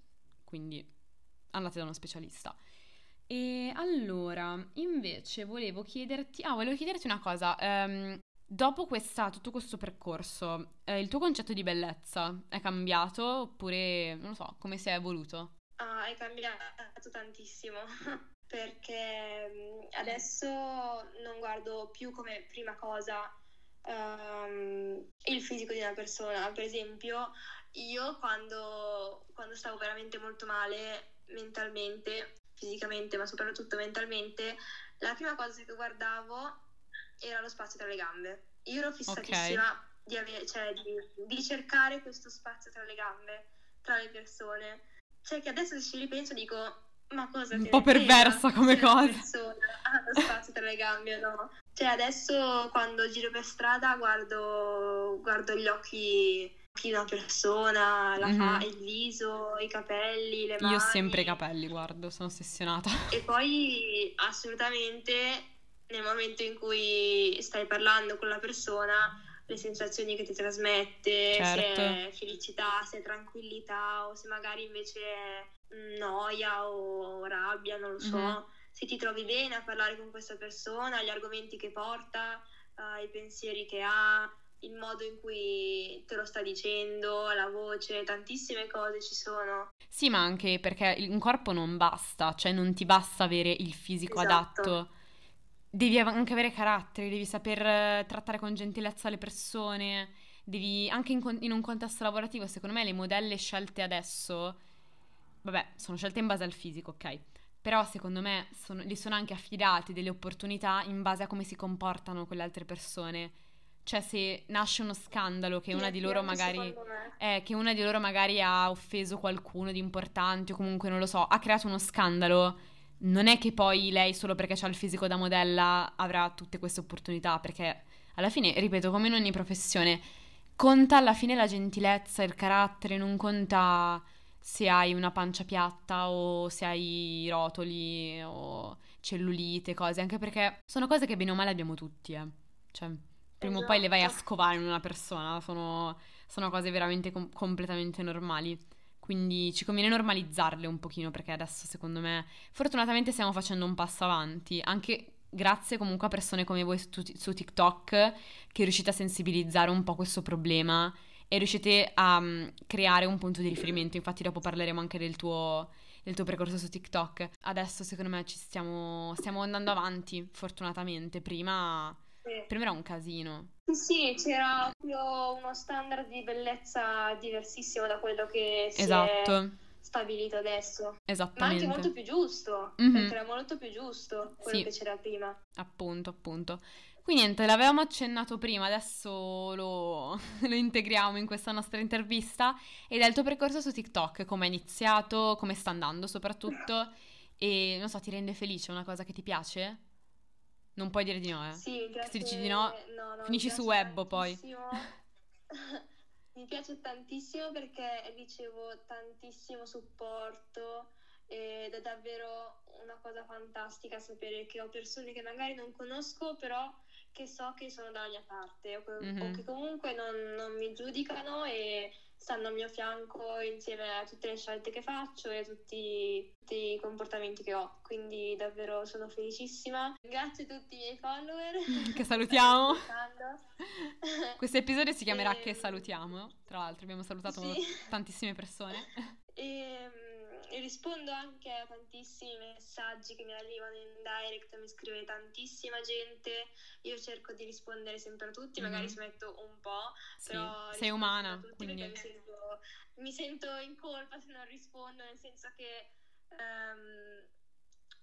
Quindi andate da uno specialista. E allora, invece, volevo chiederti. Ah, volevo chiederti una cosa. Ehm, dopo questa, tutto questo percorso, eh, il tuo concetto di bellezza è cambiato oppure, non lo so, come si è evoluto? Ah, è cambiato tantissimo perché mm, adesso non guardo più come prima cosa ehm, il fisico di una persona. Per esempio, io quando, quando stavo veramente molto male mentalmente, fisicamente, ma soprattutto mentalmente, la prima cosa che guardavo era lo spazio tra le gambe. Io ero fissatissima di, avere- cioè, di- di cercare questo spazio tra le gambe, tra le persone. Cioè che adesso se ci ripenso dico, ma cosa Un po' perversa come una cosa. persona ha lo spazio tra le gambe o no? Cioè adesso quando giro per strada guardo, guardo gli occhi di una persona, la fa- il viso, i capelli, le mani. Io sempre i capelli, guardo, sono ossessionata. E poi assolutamente nel momento in cui stai parlando con la persona, le sensazioni che ti trasmette, Certo. se è felicità, se è tranquillità o se magari invece è noia o rabbia, non lo so. Mhm. Se ti trovi bene a parlare con questa persona, gli argomenti che porta, eh, i pensieri che ha, il modo in cui te lo sta dicendo, la voce, tantissime cose ci sono. Sì, ma anche perché un corpo non basta, cioè non ti basta avere il fisico Esatto. adatto. Devi anche avere carattere, devi saper eh, trattare con gentilezza le persone, devi anche in, in un contesto lavorativo, secondo me le modelle scelte adesso, vabbè, sono scelte in base al fisico, ok? Però secondo me sono, gli sono anche affidate delle opportunità in base a come si comportano con le altre persone. Cioè se nasce uno scandalo che Sì, una di magari... Eh, che una di loro magari ha offeso qualcuno di importante o comunque non lo so, ha creato uno scandalo. Non è che poi lei, solo perché ha il fisico da modella, avrà tutte queste opportunità, perché alla fine, ripeto, come in ogni professione, conta alla fine la gentilezza, il carattere, non conta se hai una pancia piatta o se hai rotoli o cellulite, cose, anche perché sono cose che bene o male abbiamo tutti, eh. Cioè, prima o poi le vai a Esatto. scovare in una persona, sono, sono cose veramente com- completamente normali. Quindi ci conviene normalizzarle un pochino perché adesso secondo me fortunatamente stiamo facendo un passo avanti, anche grazie comunque a persone come voi su, su TikTok che riuscite a sensibilizzare un po' questo problema e riuscite a mm, creare un punto di riferimento. Infatti dopo parleremo anche del tuo, del tuo percorso su TikTok. Adesso secondo me ci stiamo, stiamo andando avanti, fortunatamente. Prima Sì. Prima era un casino. Sì, c'era proprio uno standard di bellezza diversissimo da quello che si è Esatto, stabilito adesso. Ma anche molto più giusto, Mhm. perché era molto più giusto quello Sì. che c'era prima. Appunto, appunto. Quindi niente, l'avevamo accennato prima, adesso lo, lo integriamo in questa nostra intervista. Ed è il tuo percorso su TikTok, come è iniziato, come sta andando soprattutto. E non so, ti rende felice, una cosa che ti piace? Non puoi dire di no, eh. Sì, piace... Se dici di no, no, no, finisci su Webbo poi. Mi piace tantissimo perché ricevo tantissimo supporto ed è davvero una cosa fantastica sapere che ho persone che magari non conosco, però che so che sono dalla mia parte o, che- o che comunque non, non mi giudicano e stanno al mio fianco insieme a tutte le scelte che faccio e a tutti, tutti i comportamenti che ho. Quindi davvero sono felicissima. Grazie a tutti i miei follower. Che salutiamo. Questo episodio si chiamerà Che Ehm, salutiamo. Tra l'altro abbiamo salutato Sì. tantissime persone. E, mm, e rispondo anche a tantissimi messaggi che mi arrivano in direct, mi scrive tantissima gente. Io cerco di rispondere sempre a tutti, magari Mhm. smetto un po', Sì, però sei umana, quindi... mi sento, mi sento in colpa se non rispondo, nel senso che ehm,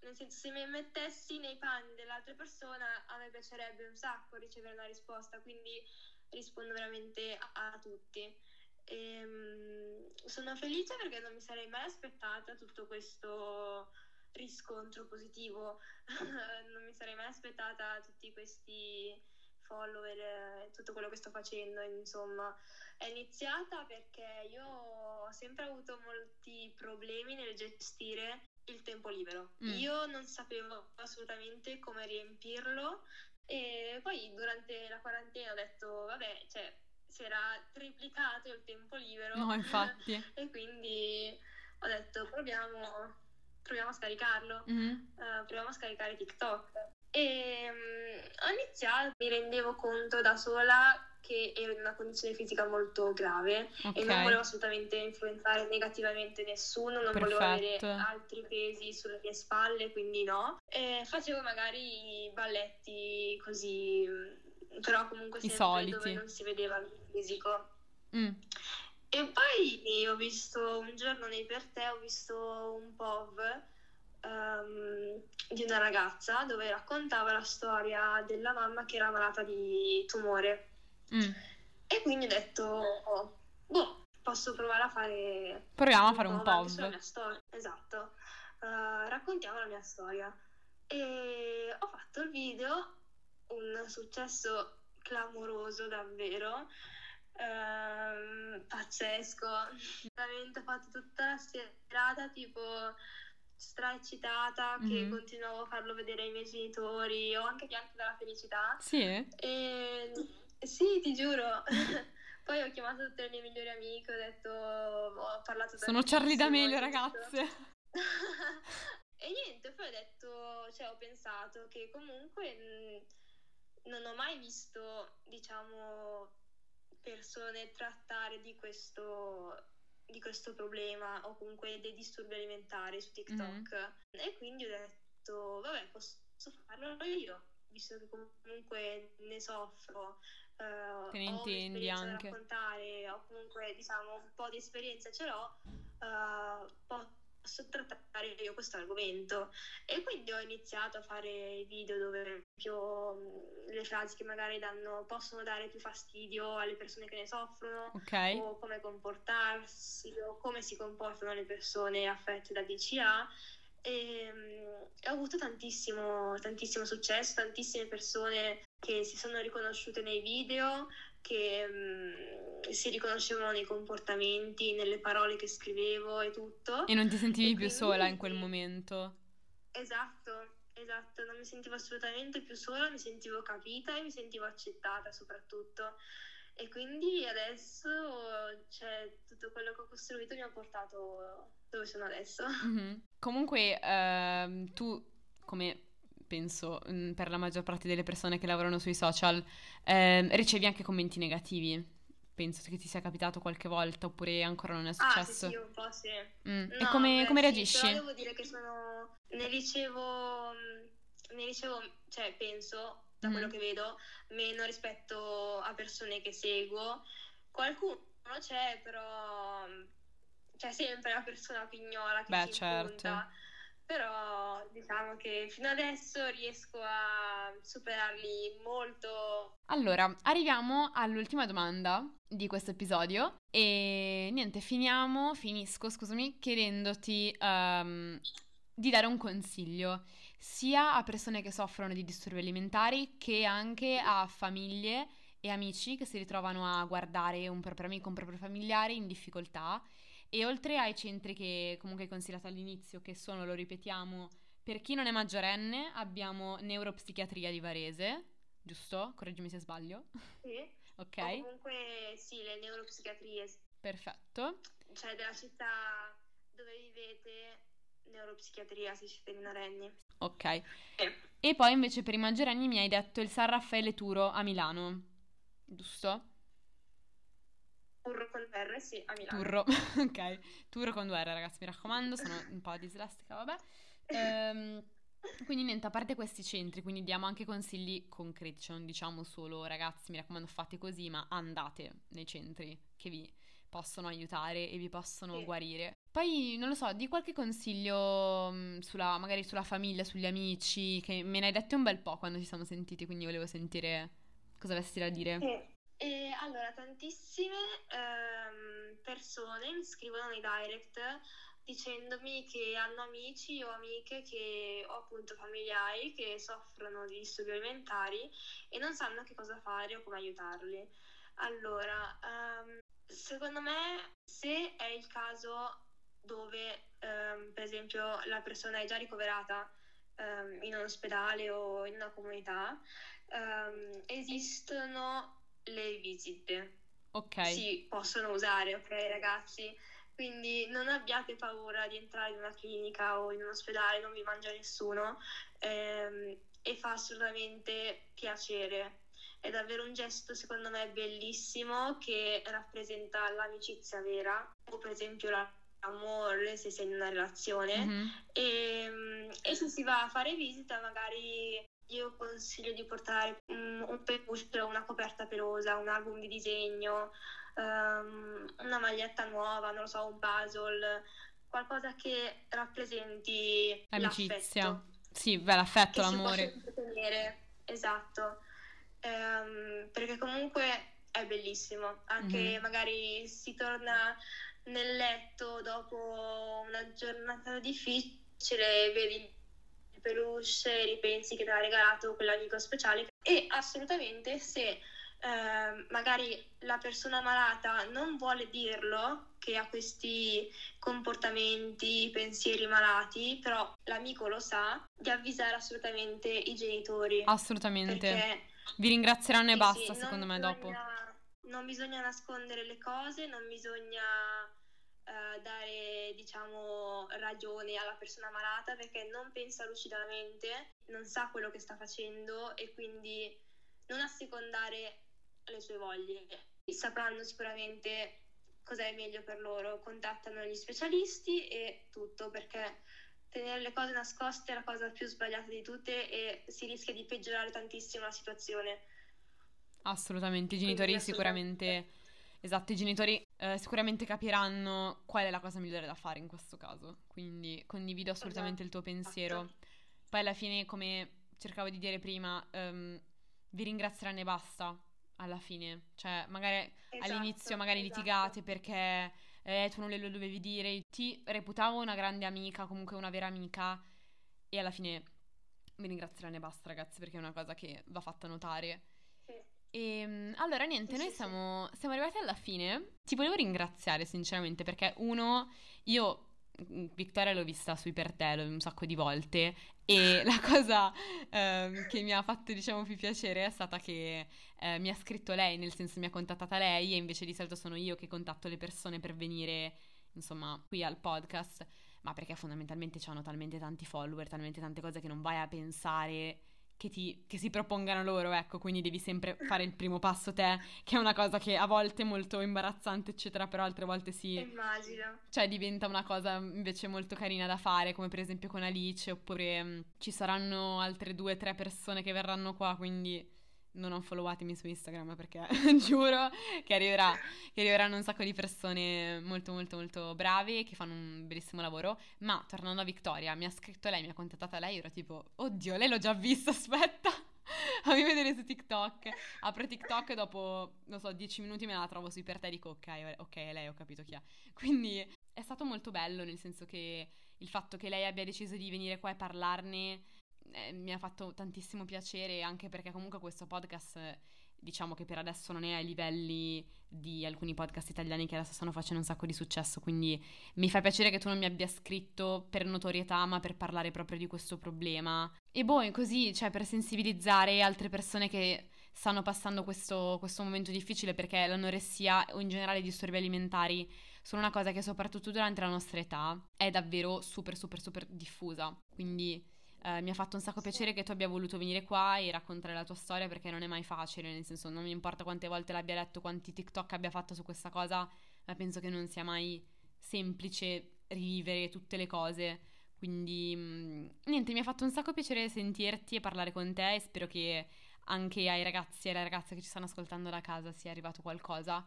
nel senso se mi mettessi nei panni dell'altra persona a me piacerebbe un sacco ricevere una risposta, quindi rispondo veramente a, a tutti. Ehm, sono felice perché non mi sarei mai aspettata tutto questo riscontro positivo, non mi sarei mai aspettata tutti questi follower, eh, tutto quello che sto facendo, insomma. È iniziata perché io ho sempre avuto molti problemi nel gestire il tempo libero. Mm. Io non sapevo assolutamente come riempirlo e poi durante la quarantena ho detto, vabbè, cioè, si era triplicato il tempo libero. No, infatti. e quindi ho detto, proviamo, proviamo a scaricarlo. Mhm. Eh, proviamo a scaricare TikTok. E mm, ho iniziato, mi rendevo conto da sola che ero in una condizione fisica molto grave e non volevo assolutamente influenzare negativamente nessuno, non volevo avere Perfetto. altri pesi sulle mie spalle, quindi no. E facevo magari balletti così, mm, però comunque I sempre soliti. dove non si vedeva fisico. Mm. E poi ho visto un giorno nei per te, ho visto un POV ehm, di una ragazza dove raccontava la storia della mamma che era malata di tumore. Mm. E quindi ho detto, oh, boh, posso provare a fare Proviamo a fare un POV. Esatto, Eh, raccontiamo la mia storia. E ho fatto il video, un successo clamoroso davvero, ehm, pazzesco. Veramente ho fatto tutta la serata tipo stra eccitata che Mhm. continuavo a farlo vedere ai miei genitori, ho anche pianto dalla felicità. Sì? E sì, ti giuro. Poi ho chiamato tutte le mie migliori amiche, ho detto, ho parlato Sono Charlie D'Amelio, ragazze. e niente, poi ho detto, cioè ho pensato che comunque mh, non ho mai visto, diciamo, persone trattare di questo, di questo problema o comunque dei disturbi alimentari su TikTok. E quindi ho detto, vabbè, posso farlo io, visto che comunque ne soffro. eh, Te ne ho intendi anche. raccontare, ho comunque diciamo un po' di esperienza ce l'ho, eh, posso trattare io questo argomento. E quindi ho iniziato a fare i video dove, mh, le frasi che magari danno, possono dare più fastidio alle persone che ne soffrono, Ok. o come comportarsi, o come si comportano le persone affette da DCA. E, mh, ho avuto tantissimo, tantissimo successo, tantissime persone che si sono riconosciute nei video, che si riconoscevano nei comportamenti, nelle parole che scrivevo e tutto. E non ti sentivi E più quindi- sola in quel momento. Esatto, esatto, non mi sentivo assolutamente più sola, mi sentivo capita e mi sentivo accettata soprattutto. E quindi adesso, cioè, tutto quello che ho costruito mi ha portato dove sono adesso. Mhm. Comunque, ehm, tu, come penso mm, per la maggior parte delle persone che lavorano sui social, ehm, ricevi anche commenti negativi. Penso che ti sia capitato qualche volta oppure ancora non è Ah, sì, successo. sì, un po' sì. Mm. E No, come, beh, come sì, reagisci? però devo dire che sono... Ne ricevo... Ne ricevo, cioè, penso, da Mhm. quello che vedo, meno rispetto a persone che seguo. Qualcuno c'è, però mm, c'è sempre la persona pignola che Beh, si certo. impunta. Però diciamo che fino adesso riesco a superarli molto. Allora, arriviamo all'ultima domanda di questo episodio e niente, finiamo, finisco, scusami, chiedendoti ehm, di dare un consiglio sia a persone che soffrono di disturbi alimentari che anche a famiglie e amici che si ritrovano a guardare un proprio amico, un proprio familiare in difficoltà e oltre ai centri che comunque hai consigliato all'inizio, che sono, lo ripetiamo, per chi non è maggiorenne abbiamo neuropsichiatria di Varese, giusto? Correggimi se sbaglio. Sì. Ok, O comunque sì, le neuropsichiatrie, perfetto. cioè della città dove vivete, neuropsichiatria se siete minorenni. Ok. Sì. E poi invece per i maggiorenni mi hai detto il San Raffaele Turo a Milano, giusto? Turro con R, sì, a Milano. Turro, ok. Turro con due R, ragazzi, mi raccomando, sono un po' dislessica, vabbè. Ehm, quindi niente, a parte questi centri, quindi diamo anche consigli concreti, cioè non diciamo solo ragazzi, mi raccomando, fate così, ma andate nei centri che vi possono aiutare e vi possono Sì. guarire. Poi, non lo so, di qualche consiglio mh, sulla, magari sulla famiglia, sugli amici, che me ne hai dette un bel po' quando ci siamo sentiti, quindi volevo sentire cosa avessi da dire. Sì. E allora, tantissime ehm, persone mi scrivono nei direct dicendomi che hanno amici o amiche che, o appunto familiari che soffrono di disturbi alimentari e non sanno che cosa fare o come aiutarli. Allora, ehm, secondo me, se è il caso dove, ehm, per esempio, la persona è già ricoverata ehm, in un ospedale o in una comunità, ehm, esistono le visite. Ok. Si possono usare, ok ragazzi? Quindi non abbiate paura di entrare in una clinica o in un ospedale, non vi mangia nessuno ehm, e fa assolutamente piacere. È davvero un gesto, secondo me, bellissimo che rappresenta l'amicizia vera o per esempio l'amore se sei in una relazione. Mhm. E, mm, e se si va a fare visita, magari io consiglio di portare un, un peluche, una coperta pelosa, un album di disegno, ehm, una maglietta nuova, non lo so, un puzzle, qualcosa che rappresenti L'amicizia. l'affetto Sì, beh, l'affetto, l'amore. Esatto. Ehm, perché comunque è bellissimo, anche Mhm. magari si torna nel letto dopo una giornata difficile, vedi il peluche, ripensi che ti ha regalato quell'amico speciale e assolutamente se ehm, magari la persona malata non vuole dirlo che ha questi comportamenti, pensieri malati, però l'amico lo sa, di avvisare assolutamente i genitori. Assolutamente. Vi ringrazieranno e sì, basta, sì, secondo me, dopo. bisogna- Non bisogna nascondere le cose, non bisogna eh, dare, diciamo, ragione alla persona malata perché non pensa lucidamente, non sa quello che sta facendo e quindi non assecondare le sue voglie. Sapranno sicuramente cosa è meglio per loro, contattano gli specialisti e tutto perché tenere le cose nascoste è la cosa più sbagliata di tutte e si rischia di peggiorare tantissimo la situazione. Assolutamente, i genitori assolutamente. sicuramente, esatto, i genitori eh, sicuramente capiranno qual è la cosa migliore da fare in questo caso, quindi condivido assolutamente il tuo pensiero. Esatto. Poi alla fine, come cercavo di dire prima, ehm, vi ringrazieranno e basta alla fine, cioè magari Esatto, all'inizio magari esatto. litigate perché eh, tu non le lo dovevi dire, ti reputavo una grande amica, comunque una vera amica e alla fine vi ringrazieranno e basta ragazzi perché è una cosa che va fatta notare. E mm, allora niente, noi siamo, siamo arrivati alla fine. Ti volevo ringraziare sinceramente perché uno, io mm, Victoria l'ho vista sui per te un sacco di volte e la cosa ehm, che mi ha fatto diciamo più piacere è stata che eh, mi ha scritto lei, nel senso mi ha contattata lei e invece di solito sono io che contatto le persone per venire insomma qui al podcast, ma perché fondamentalmente hanno talmente tanti follower, talmente tante cose che non vai a pensare che, ti, che si propongano loro, ecco, quindi devi sempre fare il primo passo te, che è una cosa che a volte è molto imbarazzante, eccetera, però altre volte sì. Immagino. Cioè diventa una cosa invece molto carina da fare, come per esempio con Alice, oppure mh, mm, ci saranno altre due o tre persone che verranno qua, quindi non followatemi su Instagram perché giuro che, arriverà, che arriveranno un sacco di persone molto molto molto brave che fanno un bellissimo lavoro. Ma tornando a Victoria, mi ha scritto lei, mi ha contattata lei, ero tipo, oddio, lei l'ho già vista, aspetta. Fammi vedere su TikTok. Apro TikTok e dopo, non so, dieci minuti me la trovo su per te dico ok, ok, lei ho capito chi è. Quindi è stato molto bello, nel senso che il fatto che lei abbia deciso di venire qua e parlarne eh, mi ha fatto tantissimo piacere anche perché comunque questo podcast diciamo che per adesso non è ai livelli di alcuni podcast italiani che adesso stanno facendo un sacco di successo, quindi mi fa piacere che tu non mi abbia scritto per notorietà, ma per parlare proprio di questo problema. E boh, così, cioè per sensibilizzare altre persone che stanno passando questo, questo momento difficile perché l'anoressia o in generale i disturbi alimentari sono una cosa che soprattutto durante la nostra età è davvero super super super diffusa. Quindi eh, mi ha fatto un sacco piacere che tu abbia voluto venire qua e raccontare la tua storia perché non è mai facile, nel senso non mi importa quante volte l'abbia letto, quanti TikTok abbia fatto su questa cosa, ma penso che non sia mai semplice rivivere tutte le cose. Quindi mm, niente, mi ha fatto un sacco piacere sentirti e parlare con te e spero che anche ai ragazzi e alle ragazze che ci stanno ascoltando da casa sia arrivato qualcosa.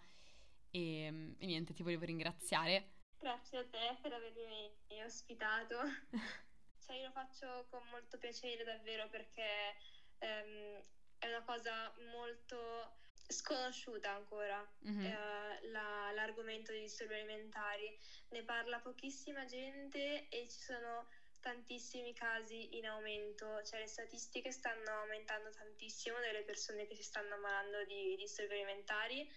E, mm, e niente, ti volevo ringraziare. Grazie a te per avermi ospitato. Cioè, io lo faccio con molto piacere davvero perché ehm, è una cosa molto sconosciuta ancora mm-hmm. eh, la, l'argomento dei disturbi alimentari. Ne parla pochissima gente e ci sono tantissimi casi in aumento, cioè le statistiche stanno aumentando tantissimo delle persone che si stanno ammalando di disturbi alimentari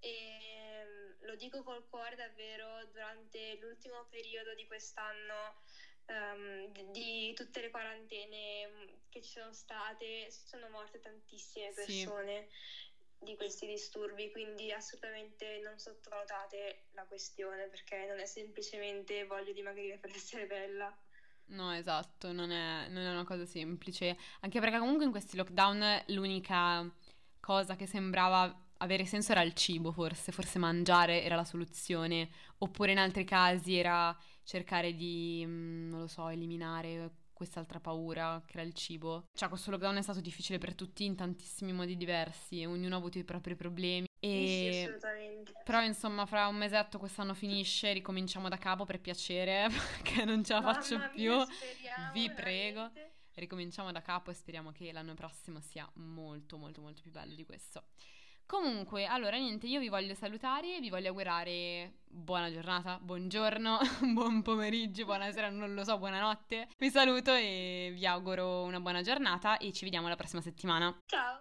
e ehm, lo dico col cuore davvero durante l'ultimo periodo di quest'anno um, di tutte le quarantene mm, che ci sono state, sono morte tantissime persone. Sì. di questi disturbi, quindi assolutamente non sottovalutate la questione perché non è semplicemente voglio dimagrire per essere bella. No, esatto, non è, non è una cosa semplice, anche perché comunque in questi lockdown l'unica cosa che sembrava avere senso era il cibo, forse, forse mangiare era la soluzione, oppure in altri casi era cercare di, mm, non lo so, eliminare quest'altra paura che era il cibo. Cioè, questo lockdown è stato difficile per tutti in tantissimi modi diversi, ognuno ha avuto i propri problemi. E... Sì, assolutamente. Però, insomma, fra un mesetto quest'anno finisce, ricominciamo da capo per piacere, perché non ce la Mamma faccio mia, più. speriamo, Vi veramente. prego. Ricominciamo da capo e speriamo che l'anno prossimo sia molto, molto, molto più bello di questo. Comunque, allora niente, io vi voglio salutare, e vi voglio augurare buona giornata, buongiorno, buon pomeriggio, buonasera, non lo so, buonanotte. Vi saluto e vi auguro una buona giornata e ci vediamo la prossima settimana. Ciao!